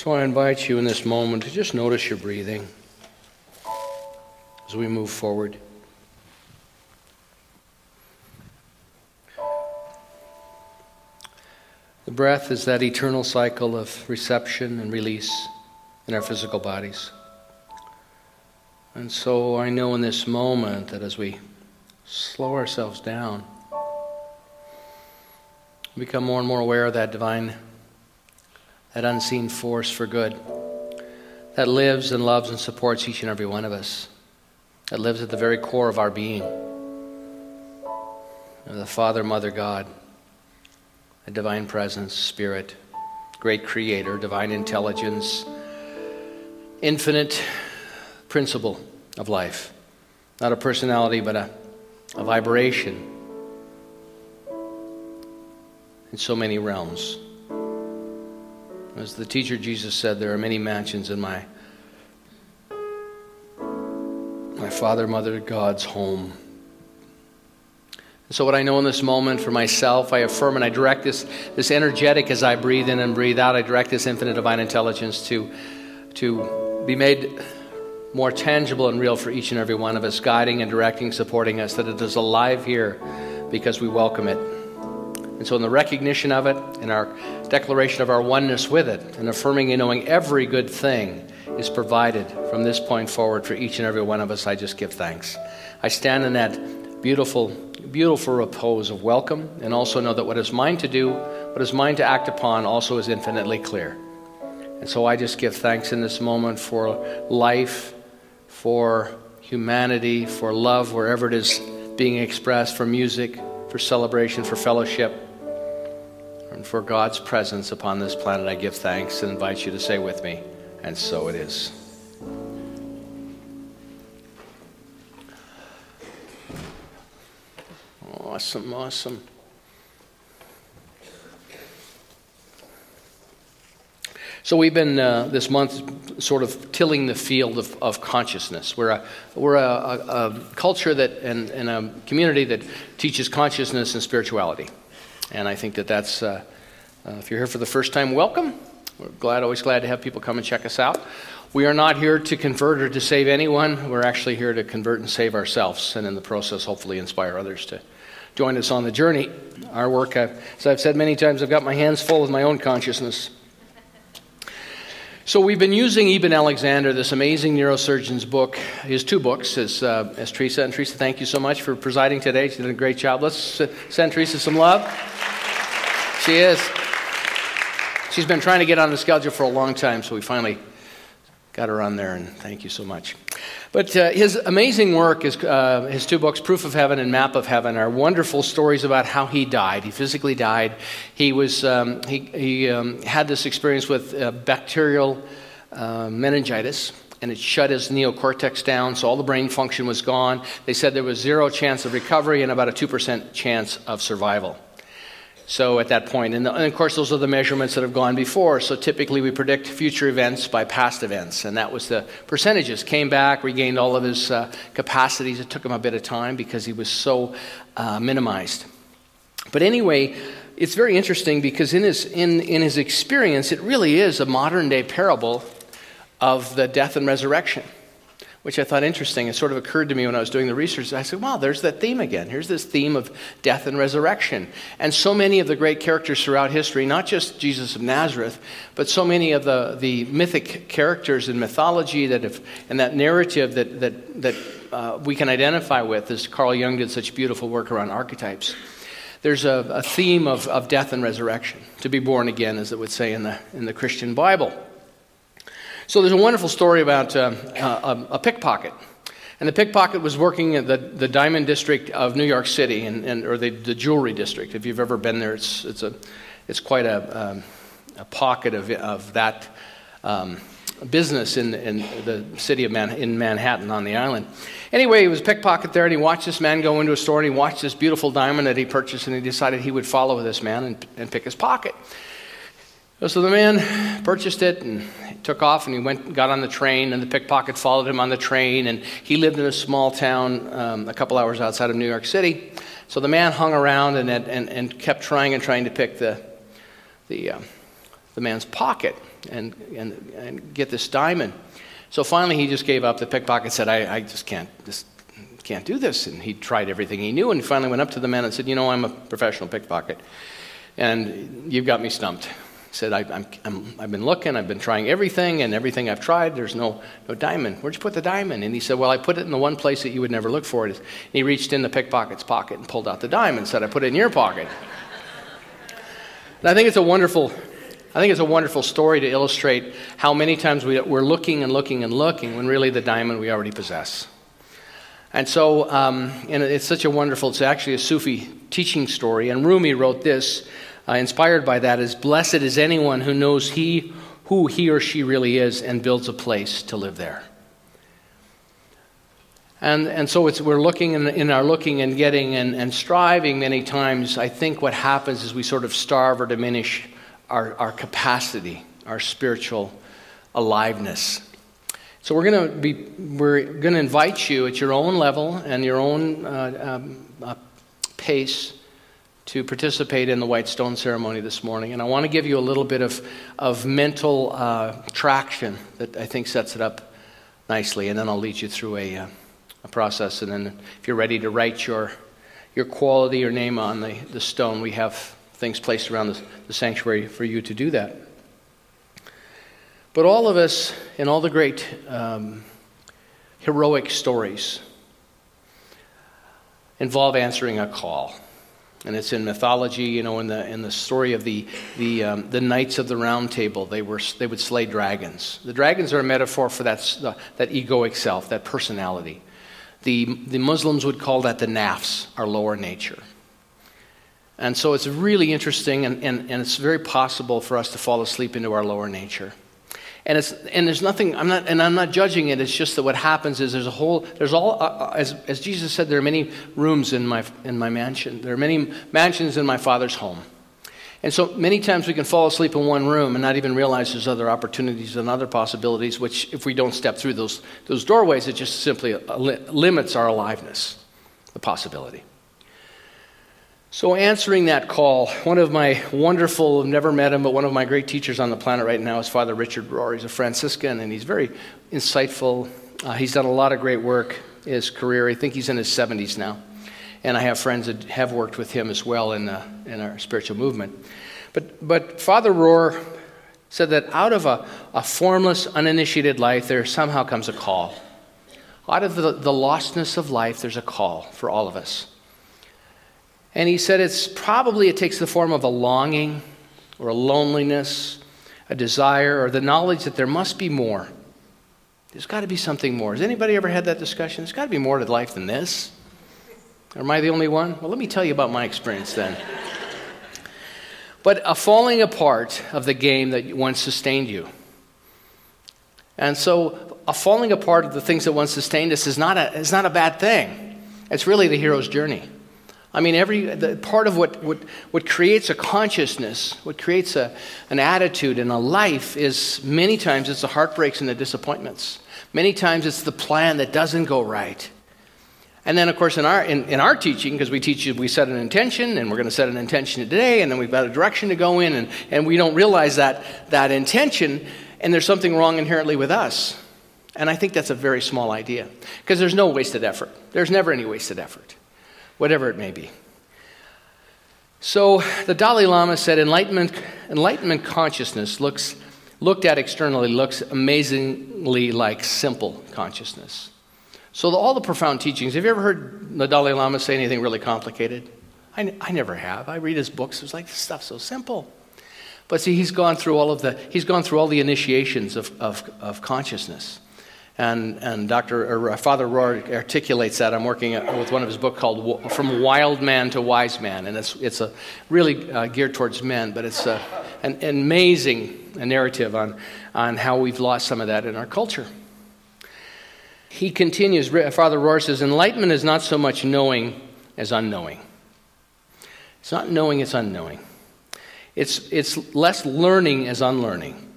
So I invite you in this moment to just notice your breathing as we move forward. The breath is that eternal cycle of reception and release in our physical bodies. And so I know in this moment that as we slow ourselves down, become more and more aware of that divine, that unseen force for good that lives and loves and supports each and every one of us, that lives at the very core of our being. The Father, Mother, God, a divine presence, Spirit, great creator, divine intelligence, infinite principle of life. Not a personality, but a a vibration in so many realms. As the teacher Jesus said, there are many mansions in my my father, mother, God's home. And so, what I know in this moment for myself, I affirm and I direct this, this energetic as I breathe in and breathe out, I direct this infinite divine intelligence to, to be made more tangible and real for each and every one of us, guiding and directing, supporting us, that it is alive here because we welcome it. And so, in the recognition of it, in our declaration of our oneness with it, and affirming and knowing every good thing is provided from this point forward for each and every one of us, I just give thanks. I stand in that beautiful, beautiful repose of welcome, and also know that what is mine to do, what is mine to act upon, also is infinitely clear. And so I just give thanks in this moment for life for humanity, for love, wherever it is being expressed, for music, for celebration, for fellowship, and for God's presence upon this planet. I give thanks and invite you to say with me, and so it is. Awesome, awesome. So we've been uh, this month sort of tilling the field of, of consciousness. We're a, we're a, a, a culture that and, and, a community that teaches consciousness and spirituality. And I think that that's, uh, uh, if you're here for the first time, welcome. We're glad, always glad to have people come and check us out. We are not here to convert or to save anyone. We're actually here to convert and save ourselves, and in the process, hopefully, inspire others to join us on the journey. Our work, uh, as I've said many times, I've got my hands full with my own consciousness. So we've been using Eben Alexander, this amazing neurosurgeon's book, his two books, as, uh, as Teresa. And Teresa, thank you so much for presiding today. She did a great job. Let's send Teresa some love. She is. She's been trying to get on the schedule for a long time, so we finally got her on there, and thank you so much. But uh, his amazing work is uh, his two books, Proof of Heaven and Map of Heaven, are wonderful stories about how he died. He physically died. He was um, he, he um, had this experience with uh, bacterial uh, meningitis. And it shut his neocortex down, so all the brain function was gone. They said there was zero chance of recovery and about a 2% chance of survival. So at that point, and, the, and, of course, those are the measurements that have gone before. So typically, we predict future events by past events, and that was the percentages. Came back, regained all of his uh, capacities. It took him a bit of time because he was so uh, minimized. But anyway, it's very interesting because in his in, in his experience, it really is a modern day parable of the death and resurrection. Which I thought interesting. It sort of occurred to me when I was doing the research. I said, wow, there's that theme again. Here's this theme of death and resurrection. And so many of the great characters throughout history, not just Jesus of Nazareth, but so many of the, the mythic characters in mythology that have, and that narrative that, that, that uh, we can identify with, as Carl Jung did such beautiful work around archetypes. There's a, a theme of, of death and resurrection, to be born again, as it would say in the, in the Christian Bible. So there's a wonderful story about uh, uh, a, a, pickpocket. And the pickpocket was working at the, the diamond district of New York City, and, and or the, the jewelry district. If you've ever been there, it's, it's, a, it's quite a, um, a pocket of, of that um, business in, in the city of Man, in Manhattan on the island. Anyway, he was pickpocket there, and he watched this man go into a store, and he watched this beautiful diamond that he purchased, and he decided he would follow this man and, and pick his pocket. So the man purchased it and took off and he went, got on the train, and the pickpocket followed him on the train. And he lived in a small town um, a couple hours outside of New York City. So the man hung around and, and, and kept trying and trying to pick the, the, uh, the man's pocket and, and, and get this diamond. So finally he just gave up. The pickpocket said, I, I just can't, just can't do this. And he tried everything he knew and finally went up to the man and said, You know, I'm a professional pickpocket. And you've got me stumped. He said, I, have been looking, I've been trying everything, and everything I've tried, there's no, no diamond. Where'd you put the diamond? And he said, Well, I put it in the one place that you would never look for it. And he reached in the pickpocket's pocket and pulled out the diamond said, I put it in your pocket. and I think it's a wonderful. I think it's a wonderful story to illustrate how many times we, we're looking and looking and looking when really the diamond we already possess. And so, um, and it's such a wonderful, it's actually a Sufi teaching story. And Rumi wrote this uh, inspired by that is blessed is anyone who knows he who he or she really is and builds a place to live there. And, and so we're looking in, in, our looking and getting and, and striving many times. I think what happens is we sort of starve or diminish our, our capacity, our spiritual aliveness. So we're going to be we're going to invite you at your own level and your own uh, um, uh, pace to participate in the white stone ceremony this morning. And I want to give you a little bit of, of mental uh, traction that I think sets it up nicely. And then I'll lead you through a, uh, a process. And then if you're ready to write your, your quality your name on the, the stone, we have things placed around the, the sanctuary for you to do that. But all of us, in all the great um, heroic stories, involve answering a call and it's in mythology, you know, in the, in the story of the, the, um, the knights of the round table, they, were, they would slay dragons. The dragons are a metaphor for that, that egoic self, that personality. The, the Muslims would call that the nafs, our lower nature. And so it's really interesting, and, and, and it's very possible for us to fall asleep into our lower nature. And, it's, and there's nothing, I'm not, and I'm not judging it, it's just that what happens is there's a whole, there's all, uh, uh, as, as Jesus said, there are many rooms in my, in my mansion. There are many mansions in my Father's home. And so many times we can fall asleep in one room and not even realize there's other opportunities and other possibilities, which if we don't step through those, those doorways, it just simply uh, limits our aliveness, the possibility. So, answering that call, one of my wonderful, never met him, but one of my great teachers on the planet right now is Father Richard Rohr. He's a Franciscan and he's very insightful. Uh, he's done a lot of great work in his career. I think he's in his 70s now. And I have friends that have worked with him as well in, uh, in our spiritual movement. But, but Father Rohr said that out of a, a formless, uninitiated life, there somehow comes a call. Out of the, the lostness of life, there's a call for all of us. And he said it's probably it takes the form of a longing or a loneliness, a desire, or the knowledge that there must be more. There's got to be something more. Has anybody ever had that discussion? There's got to be more to life than this. Or am I the only one? Well, let me tell you about my experience then. but a falling apart of the game that once sustained you. And so, a falling apart of the things that once sustained us is not a, is not a bad thing. It's really the hero's journey. I mean, every the, part of what, what, what creates a consciousness, what creates a, an attitude and a life is many times it's the heartbreaks and the disappointments. Many times it's the plan that doesn't go right. And then, of course, in our, in, in our teaching, because we teach you, we set an intention, and we're going to set an intention today, and then we've got a direction to go in, and, and we don't realize that, that intention, and there's something wrong inherently with us. And I think that's a very small idea because there's no wasted effort. There's never any wasted effort, whatever it may be. So the Dalai Lama said enlightenment, enlightenment consciousness looks, looked at externally looks amazingly like simple consciousness. So the, all the profound teachings, have you ever heard the Dalai Lama say anything really complicated? I, I never have. I read his books. It's like, this stuff's so simple. But see, he's gone through all of the, he's gone through all the initiations of, of, of consciousness. And, and Dr. Uh, Father Rohr articulates that. I'm working with one of his books called From Wild Man to Wise Man. And it's, it's a really uh, geared towards men, but it's a, an, an amazing narrative on, on how we've lost some of that in our culture. He continues, Father Rohr says, Enlightenment is not so much knowing as unknowing. It's not knowing, it's unknowing. It's, it's less learning as unlearning.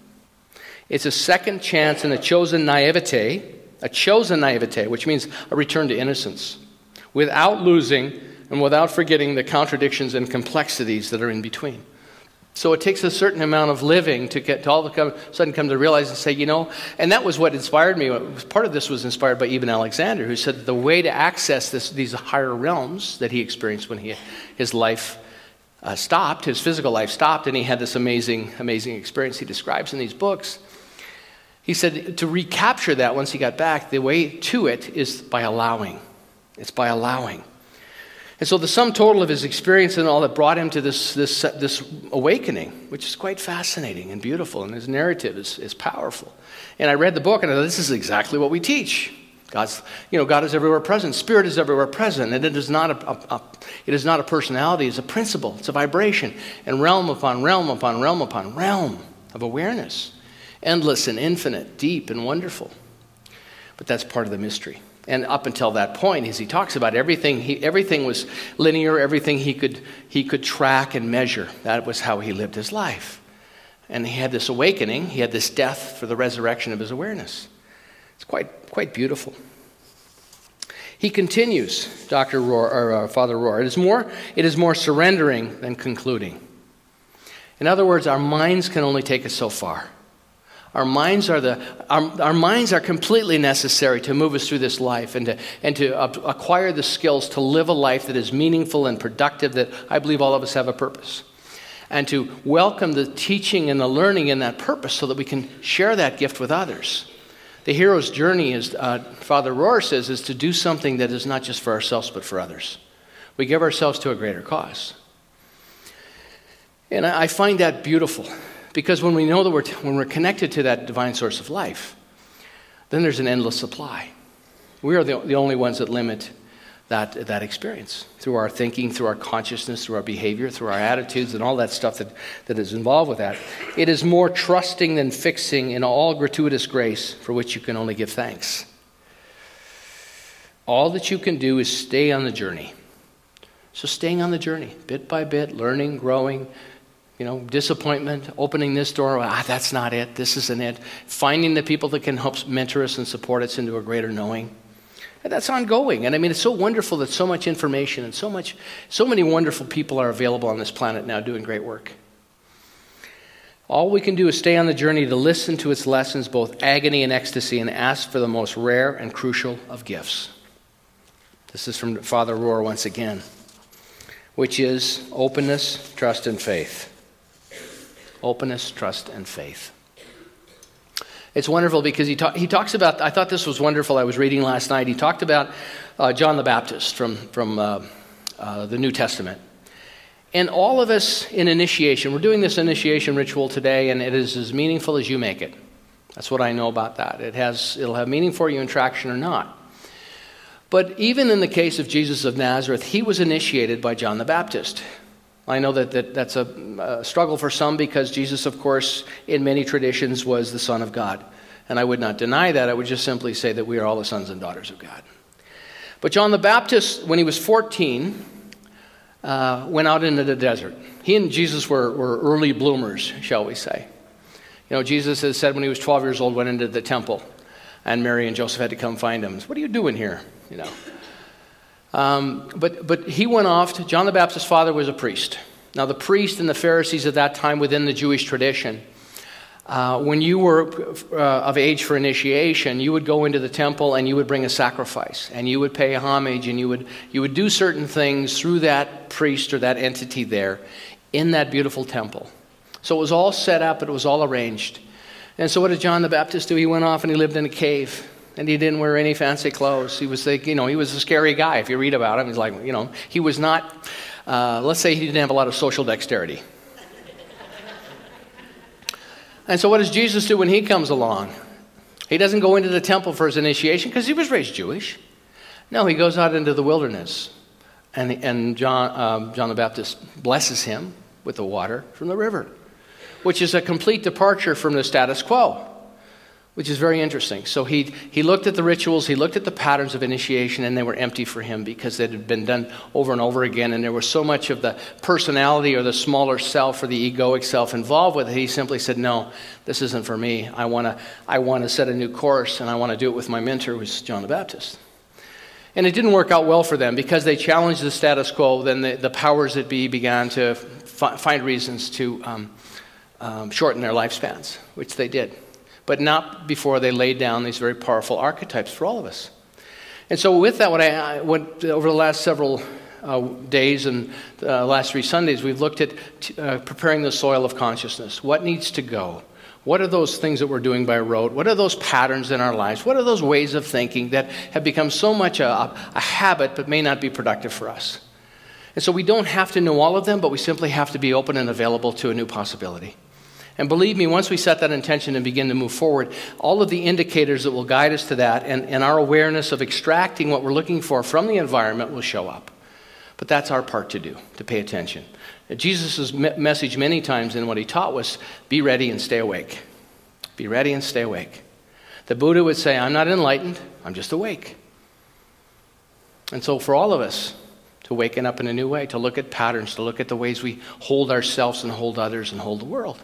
It's a second chance and a chosen naivete, a chosen naivete, which means a return to innocence, without losing and without forgetting the contradictions and complexities that are in between. So it takes a certain amount of living to get to all of a sudden come to realize and say, you know, and that was what inspired me. Part of this was inspired by Eben Alexander, who said the way to access this, these higher realms that he experienced when he, his life uh, stopped, his physical life stopped, and he had this amazing, amazing experience he describes in these books he said to recapture that once he got back, the way to it is by allowing. It's by allowing. And so the sum total of his experience and all that brought him to this, this, this awakening, which is quite fascinating and beautiful, and his narrative is, is powerful. And I read the book and I thought, this is exactly what we teach. God's, you know, God is everywhere present. Spirit is everywhere present. And it is not a, a, a, it is not a personality, it's a principle, it's a vibration. And realm upon realm upon realm upon realm of awareness endless and infinite, deep and wonderful. But that's part of the mystery. And up until that point, as he talks about everything, he, everything was linear, everything he could, he could track and measure. That was how he lived his life. And he had this awakening, he had this death for the resurrection of his awareness. It's quite, quite beautiful. He continues, Dr. Rohr, or uh, Father Rohr, it is, more, it is more surrendering than concluding. In other words, our minds can only take us so far. Our minds are, the, our, our minds are completely necessary to move us through this life and to, and to acquire the skills to live a life that is meaningful and productive, that I believe all of us have a purpose. And to welcome the teaching and the learning in that purpose so that we can share that gift with others. The hero's journey, as uh, Father Rohr says, is to do something that is not just for ourselves but for others. We give ourselves to a greater cause. And I find that beautiful. Because when we know that we're, when we're connected to that divine source of life, then there's an endless supply. We are the, the only ones that limit that, that experience through our thinking, through our consciousness, through our behavior, through our attitudes, and all that stuff that, that is involved with that. It is more trusting than fixing in all gratuitous grace for which you can only give thanks. All that you can do is stay on the journey. So, staying on the journey, bit by bit, learning, growing, you know, disappointment, opening this door, ah, that's not it, this isn't it. Finding the people that can help mentor us and support us into a greater knowing. And that's ongoing. And I mean, it's so wonderful that so much information and so much, so many wonderful people are available on this planet now doing great work. All we can do is stay on the journey to listen to its lessons, both agony and ecstasy, and ask for the most rare and crucial of gifts. This is from Father Rohr once again, which is openness, trust, and faith openness, trust, and faith. It's wonderful because he, he talks about, I thought this was wonderful. I was reading last night. He talked about uh, John the Baptist from, from uh, uh, the New Testament. And all of us in initiation, we're doing this initiation ritual today, and it is as meaningful as you make it. That's what I know about that. It has, it'll have meaning for you in traction or not. But even in the case of Jesus of Nazareth, he was initiated by John the Baptist. I know that, that that's a, a, struggle for some because Jesus, of course, in many traditions was the Son of God. And I would not deny that. I would just simply say that we are all the sons and daughters of God. But John the Baptist, when he was 14, uh, went out into the desert. He and Jesus were, were early bloomers, shall we say. You know, Jesus has said when he was 12 years old, went into the temple, and Mary and Joseph had to come find him. What are you doing here? You know. Um, but, but he went off. To, John the Baptist's father was a priest. Now, the priest and the Pharisees at that time within the Jewish tradition uh, when you were uh, of age for initiation, you would go into the temple and you would bring a sacrifice and you would pay homage and you would, you would do certain things through that priest or that entity there in that beautiful temple. So it was all set up, it was all arranged. And so what did John the Baptist do? He went off and he lived in a cave and he didn't wear any fancy clothes. He was like, you know, he was a scary guy. If you read about him, he's like, you know, he was not, uh, let's say he didn't have a lot of social dexterity. And so, what does Jesus do when he comes along? He doesn't go into the temple for his initiation because he was raised Jewish. No, he goes out into the wilderness. And, and John, um, John the Baptist blesses him with the water from the river, which is a complete departure from the status quo which is very interesting. So he, he looked at the rituals, he looked at the patterns of initiation, and they were empty for him because they had been done over and over again. And there was so much of the personality or the smaller self or the egoic self involved with it. He simply said, No, this isn't for me. I want to I wanna set a new course, and I want to do it with my mentor, who's John the Baptist. And it didn't work out well for them because they challenged the status quo. Then the, the powers that be began to fi- find reasons to um, um, shorten their lifespans, which they did but not before they laid down these very powerful archetypes for all of us. And so, with that, what I, went over the last several uh, days and uh, last three Sundays, we've looked at t- uh, preparing the soil of consciousness. What needs to go? What are those things that we're doing by rote? What are those patterns in our lives? What are those ways of thinking that have become so much a, a habit but may not be productive for us? And so we don't have to know all of them, but we simply have to be open and available to a new possibility. And believe me, once we set that intention and begin to move forward, all of the indicators that will guide us to that and, and our awareness of extracting what we're looking for from the environment will show up. But that's our part to do, to pay attention. Jesus' message many times in what he taught was be ready and stay awake. Be ready and stay awake. The Buddha would say, I'm not enlightened, I'm just awake. And so, for all of us, to waken up in a new way, to look at patterns, to look at the ways we hold ourselves and hold others and hold the world.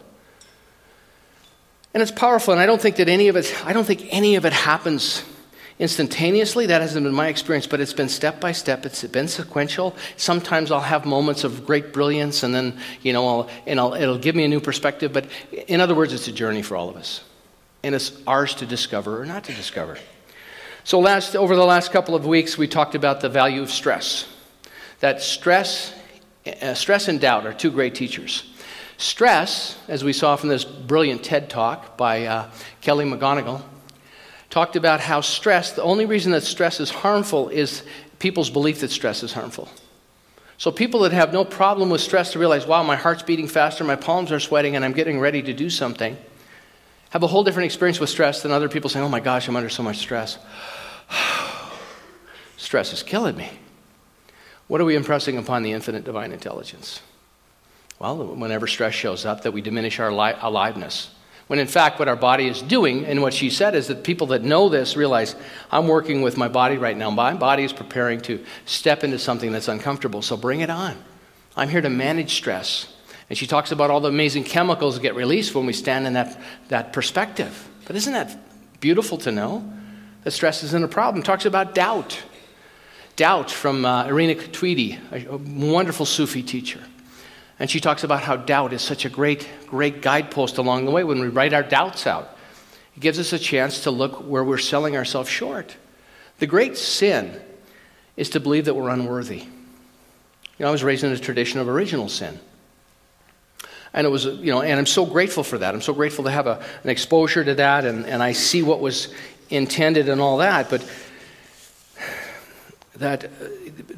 And it's powerful, and I don't think that any of it, I don't think any of it happens instantaneously. That hasn't been my experience, but it's been step by step. It's been sequential. Sometimes I'll have moments of great brilliance, and then, you know, I'll, and I'll, it'll give me a new perspective. But in other words, it's a journey for all of us. And it's ours to discover or not to discover. So, last, over the last couple of weeks, we talked about the value of stress. That stress, uh, stress and doubt are two great teachers. Stress, as we saw from this brilliant TED talk by uh, Kelly McGonigal, talked about how stress, the only reason that stress is harmful is people's belief that stress is harmful. So people that have no problem with stress to realize, wow, my heart's beating faster, my palms are sweating, and I'm getting ready to do something, have a whole different experience with stress than other people saying, oh my gosh, I'm under so much stress. stress is killing me. What are we impressing upon the infinite divine intelligence? Well, whenever stress shows up, that we diminish our li- aliveness. When in fact, what our body is doing, and what she said is that people that know this realize I'm working with my body right now. My body is preparing to step into something that's uncomfortable, so bring it on. I'm here to manage stress. And she talks about all the amazing chemicals that get released when we stand in that, that perspective. But isn't that beautiful to know? That stress isn't a problem. Talks about doubt. Doubt from uh, Irina Tweedie, a, a wonderful Sufi teacher. And she talks about how doubt is such a great, great guidepost along the way when we write our doubts out. It gives us a chance to look where we're selling ourselves short. The great sin is to believe that we're unworthy. You know, I was raised in a tradition of original sin. And it was, you know, and I'm so grateful for that. I'm so grateful to have a, an exposure to that, and, and I see what was intended and all that. But that,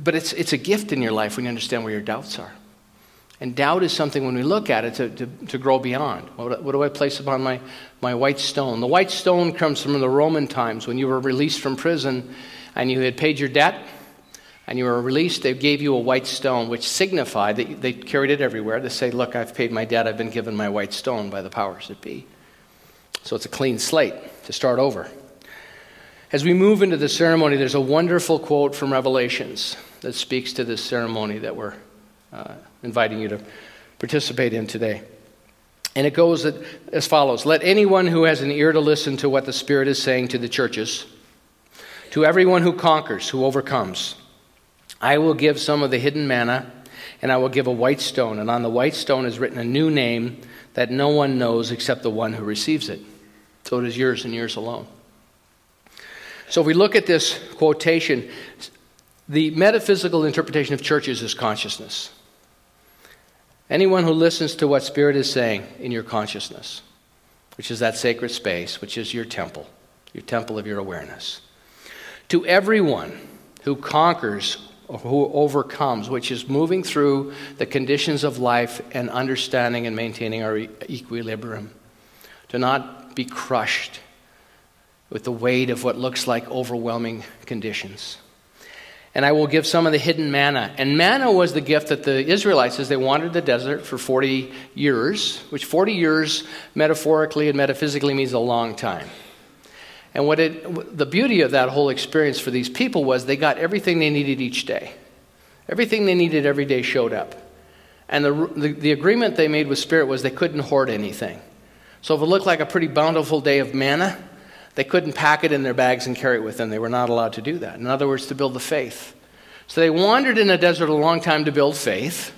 but it's, it's a gift in your life when you understand where your doubts are. And doubt is something, when we look at it, to, to, to grow beyond. What, what, do I place upon my, my white stone? The white stone comes from the Roman times when you were released from prison and you had paid your debt and you were released. They gave you a white stone, which signified that they carried it everywhere. to say, Look, I've paid my debt. I've been given my white stone by the powers that be. So it's a clean slate to start over. As we move into the ceremony, there's a wonderful quote from Revelations that speaks to this ceremony that we're uh, inviting you to participate in today. And it goes as follows Let anyone who has an ear to listen to what the Spirit is saying to the churches, to everyone who conquers, who overcomes, I will give some of the hidden manna, and I will give a white stone, and on the white stone is written a new name that no one knows except the one who receives it. So it is yours and yours alone. So if we look at this quotation, the metaphysical interpretation of churches is consciousness. Anyone who listens to what Spirit is saying in your consciousness, which is that sacred space, which is your temple, your temple of your awareness. To everyone who conquers or who overcomes, which is moving through the conditions of life and understanding and maintaining our equilibrium. To not be crushed with the weight of what looks like overwhelming conditions and I will give some of the hidden manna. And manna was the gift that the Israelites, as they wandered the desert for 40 years, which 40 years metaphorically and metaphysically means a long time. And what it, the beauty of that whole experience for these people was they got everything they needed each day. Everything they needed every day showed up. And the, the, the agreement they made with Spirit was they couldn't hoard anything. So if it looked like a pretty bountiful day of manna, they couldn't pack it in their bags and carry it with them. They were not allowed to do that. In other words, to build the faith. So they wandered in the desert a long time to build faith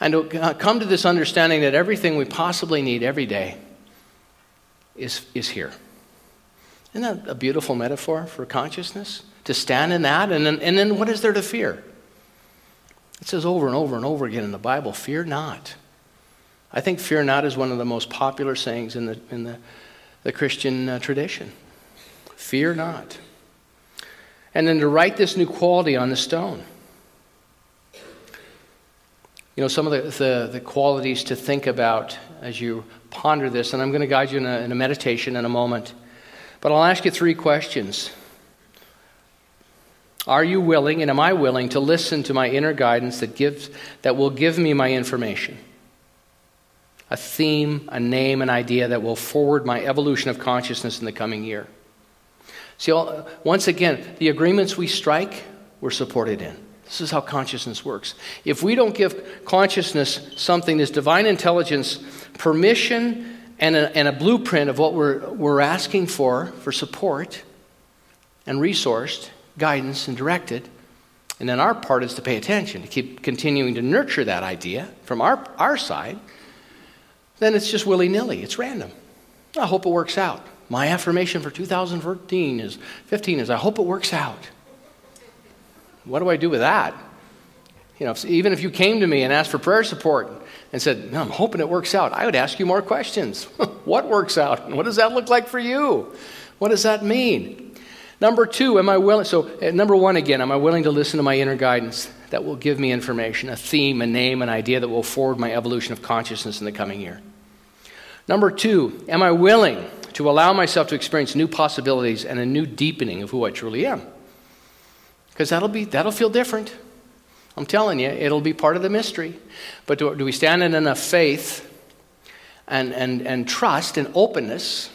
and to come to this understanding that everything we possibly need every day is, is here. Isn't that a beautiful metaphor for consciousness? To stand in that, and then, and then what is there to fear? It says over and over and over again in the Bible, fear not. I think fear not is one of the most popular sayings in the, in the the Christian uh, tradition. Fear not. And then to write this new quality on the stone. You know, some of the, the, the qualities to think about as you ponder this, and I'm going to guide you in a, in a meditation in a moment. But I'll ask you three questions. Are you willing, and am I willing, to listen to my inner guidance that, gives, that will give me my information? A theme, a name, an idea that will forward my evolution of consciousness in the coming year. See, once again, the agreements we strike, we're supported in. This is how consciousness works. If we don't give consciousness something, this divine intelligence, permission and a, and a blueprint of what we're, we're asking for, for support and resourced, guidance and directed, and then our part is to pay attention, to keep continuing to nurture that idea from our, our side then it's just willy nilly, it's random. I hope it works out. My affirmation for 2014 is 15 is I hope it works out. What do I do with that? You know, if, even if you came to me and asked for prayer support and said, no, I'm hoping it works out, I would ask you more questions. what works out? What does that look like for you? What does that mean? Number two, am I willing? So, uh, number one again, am I willing to listen to my inner guidance that will give me information, a theme, a name, an idea that will forward my evolution of consciousness in the coming year? Number two, am I willing to allow myself to experience new possibilities and a new deepening of who I truly am? Because that'll, be, that'll feel different. I'm telling you, it'll be part of the mystery. But do, do we stand in enough faith and, and, and trust and openness,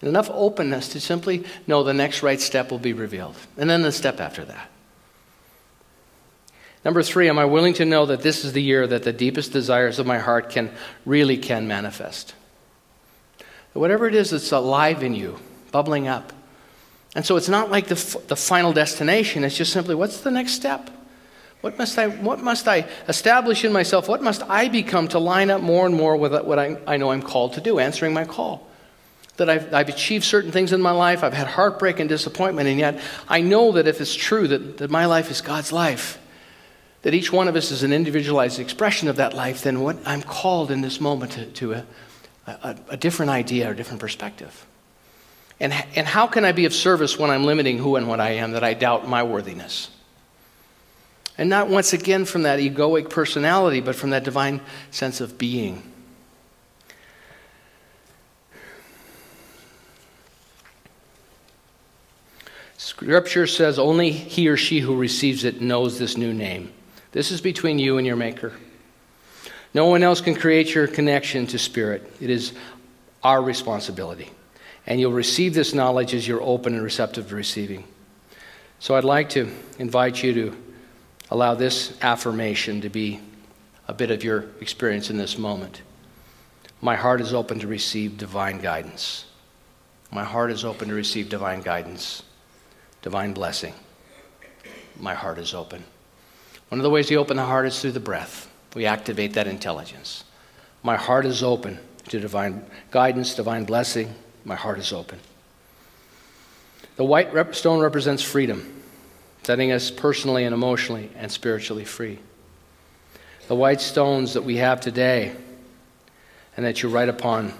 and enough openness to simply know the next right step will be revealed, and then the step after that? Number three, am I willing to know that this is the year that the deepest desires of my heart can really can manifest? Whatever it is that's alive in you, bubbling up. And so it's not like the, f- the final destination, it's just simply what's the next step? What must, I, what must I establish in myself? What must I become to line up more and more with what I, I know I'm called to do, answering my call? That I've, I've achieved certain things in my life, I've had heartbreak and disappointment, and yet I know that if it's true that, that my life is God's life, that each one of us is an individualized expression of that life, then what I'm called in this moment to, to uh, a, a, a different idea or different perspective. And, and how can I be of service when I'm limiting who and what I am that I doubt my worthiness? And not once again from that egoic personality, but from that divine sense of being. Scripture says only he or she who receives it knows this new name. This is between you and your Maker. No one else can create your connection to Spirit. It is our responsibility. And you'll receive this knowledge as you're open and receptive to receiving. So I'd like to invite you to allow this affirmation to be a bit of your experience in this moment. My heart is open to receive divine guidance. My heart is open to receive divine guidance, divine blessing. My heart is open. One of the ways you open the heart is through the breath. We activate that intelligence. My heart is open to divine guidance, divine blessing. My heart is open. The white rep- stone represents freedom, setting us personally and emotionally and spiritually free. The white stones that we have today and that you write upon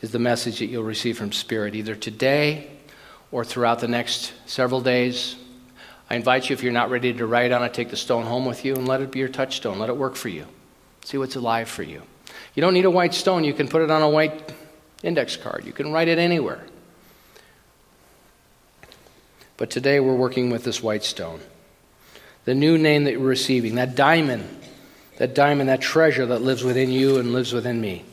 is the message that you'll receive from Spirit, either today or throughout the next several days. I invite you, if you're not ready to write on it, take the stone home with you and let it be your touchstone. Let it work for you. See what's alive for you. You don't need a white stone, you can put it on a white index card. You can write it anywhere. But today we're working with this white stone. The new name that you're receiving, that diamond, that diamond, that treasure that lives within you and lives within me.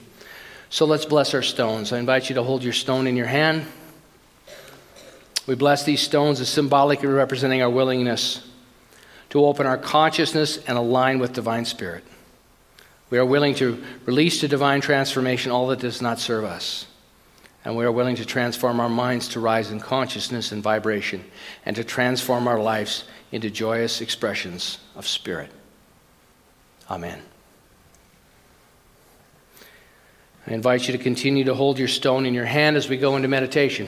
So let's bless our stones. I invite you to hold your stone in your hand. We bless these stones as symbolically representing our willingness to open our consciousness and align with divine spirit. We are willing to release to divine transformation all that does not serve us. And we are willing to transform our minds to rise in consciousness and vibration and to transform our lives into joyous expressions of spirit. Amen. I invite you to continue to hold your stone in your hand as we go into meditation.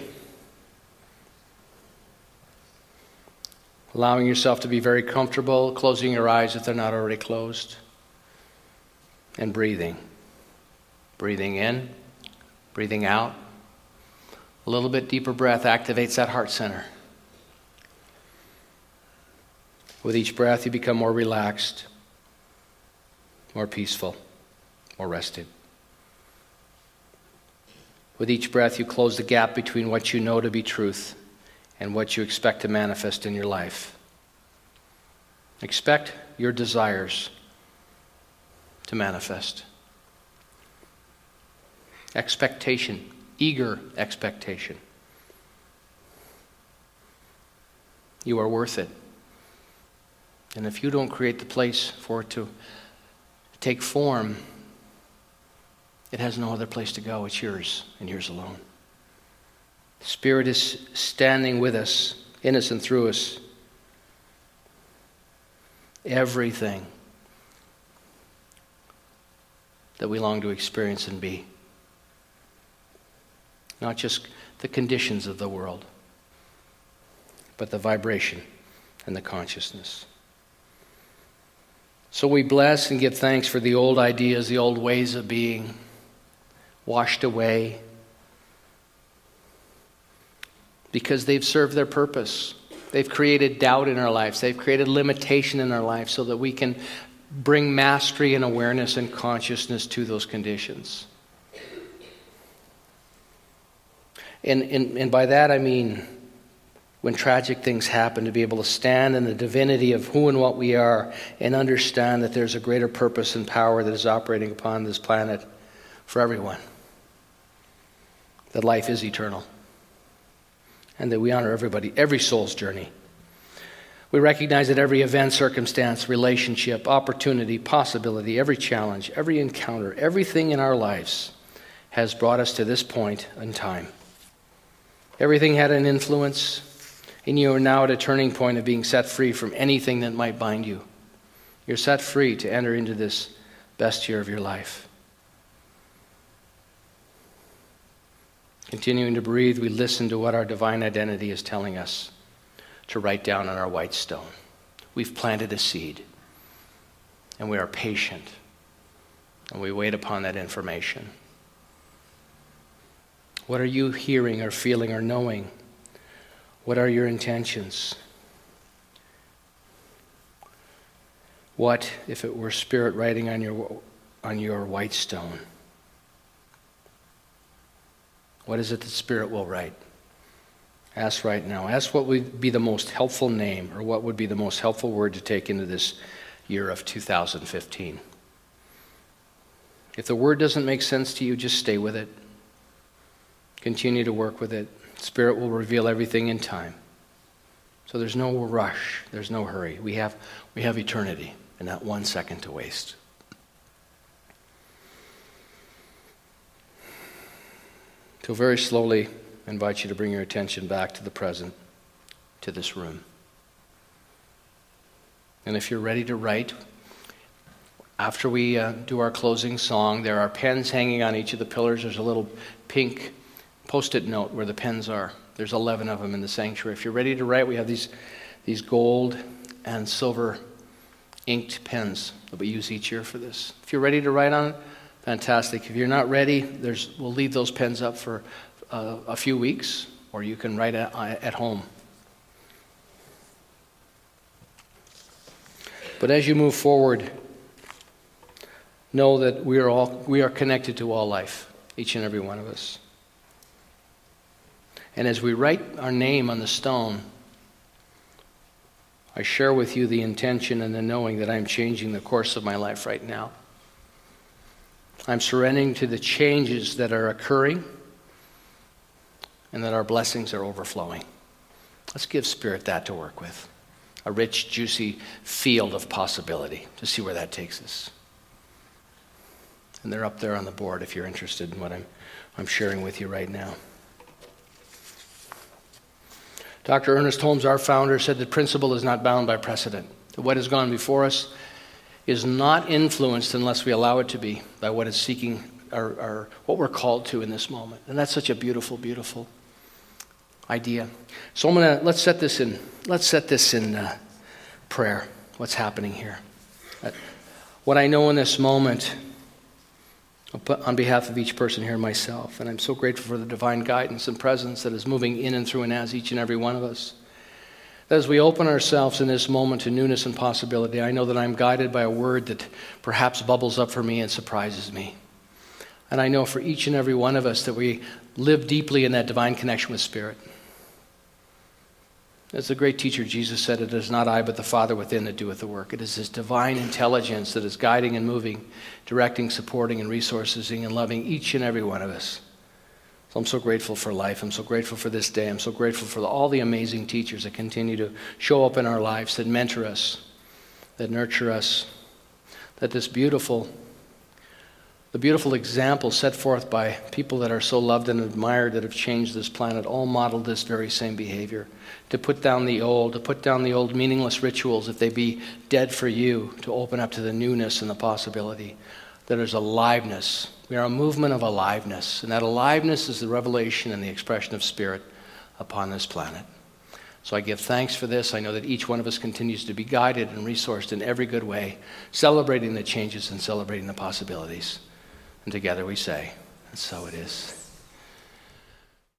Allowing yourself to be very comfortable, closing your eyes if they're not already closed and breathing. Breathing in, breathing out. A little bit deeper breath activates that heart center. With each breath, you become more relaxed, more peaceful, more rested. With each breath, you close the gap between what you know to be truth and what you expect to manifest in your life. Expect your desires to manifest. Expectation, eager expectation. You are worth it. And if you don't create the place for it to take form, it has no other place to go. It's yours and yours alone. Spirit is standing with us, in us and through us. Everything that we long to experience and be. Not just the conditions of the world, but the vibration and the consciousness. So we bless and give thanks for the old ideas, the old ways of being washed away because they've served their purpose. They've created doubt in our lives. They've created limitation in our lives so that we can bring mastery and awareness and consciousness to those conditions. And, and, and by that I mean when tragic things happen, to be able to stand in the divinity of who and what we are and understand that there's a greater purpose and power that is operating upon this planet for everyone. That life is eternal. And that we honor everybody, every soul's journey. We recognize that every event, circumstance, relationship, opportunity, possibility, every challenge, every encounter, everything in our lives has brought us to this point in time. Everything had an influence, and you are now at a turning point of being set free from anything that might bind you. You're set free to enter into this best year of your life. Continuing to breathe, we listen to what our divine identity is telling us to write down on our white stone. We've planted a seed, and we are patient, and we wait upon that information. What are you hearing or feeling or knowing? What are your intentions? What if it were spirit writing on your, on your white stone? What is it that spirit will write? Ask right now. Ask what would be the most helpful name or what would be the most helpful word to take into this year of 2015. If the word doesn't make sense to you, just stay with it. Continue to work with it. Spirit will reveal everything in time. So there's no rush, there's no hurry. We have, we have eternity and not one second to waste. So, very slowly, invite you to bring your attention back to the present, to this room. And if you're ready to write, after we uh, do our closing song, there are pens hanging on each of the pillars. There's a little pink post it note where the pens are. There's 11 of them in the sanctuary. If you're ready to write, we have these, these gold and silver inked pens that we use each year for this. If you're ready to write on it, fantastic. If you're not ready, there's, we'll leave those pens up for uh, a few weeks, or you can write at, at home. But as you move forward, know that we are all we are connected to all life, each and every one of us. And as we write our name on the stone, I share with you the intention and the knowing that I'm changing the course of my life right now. I'm surrendering to the changes that are occurring and that our blessings are overflowing. Let's give Spirit that to work with a rich, juicy field of possibility to see where that takes us. And they're up there on the board if you're interested in what I'm, I'm sharing with you right now. Dr. Ernest Holmes, our founder, said that principle is not bound by precedent. That what has gone before us is not influenced unless we allow it to be by what is seeking or, or what we're called to in this moment. And that's such a beautiful, beautiful idea. So I'm gonna let's set this in let's set this in uh, prayer. What's happening here? Uh, what I know in this moment on behalf of each person here myself. And I'm so grateful for the divine guidance and presence that is moving in and through and as each and every one of us. As we open ourselves in this moment to newness and possibility, I know that I'm guided by a word that perhaps bubbles up for me and surprises me. And I know for each and every one of us that we live deeply in that divine connection with Spirit. As the great teacher Jesus said, it is not I, but the Father within that doeth the work. It is His divine intelligence that is guiding and moving, directing, supporting, and resourcing and loving each and every one of us. So I'm so grateful for life. I'm so grateful for this day. I'm so grateful for all the amazing teachers that continue to show up in our lives, that mentor us, that nurture us, that this beautiful the beautiful example set forth by people that are so loved and admired that have changed this planet all modeled this very same behavior to put down the old, to put down the old meaningless rituals if they be dead for you, to open up to the newness and the possibility. That there's aliveness. We are a movement of aliveness, and that aliveness is the revelation and the expression of spirit upon this planet. So I give thanks for this. I know that each one of us continues to be guided and resourced in every good way, celebrating the changes and celebrating the possibilities. And together we say, and so it is.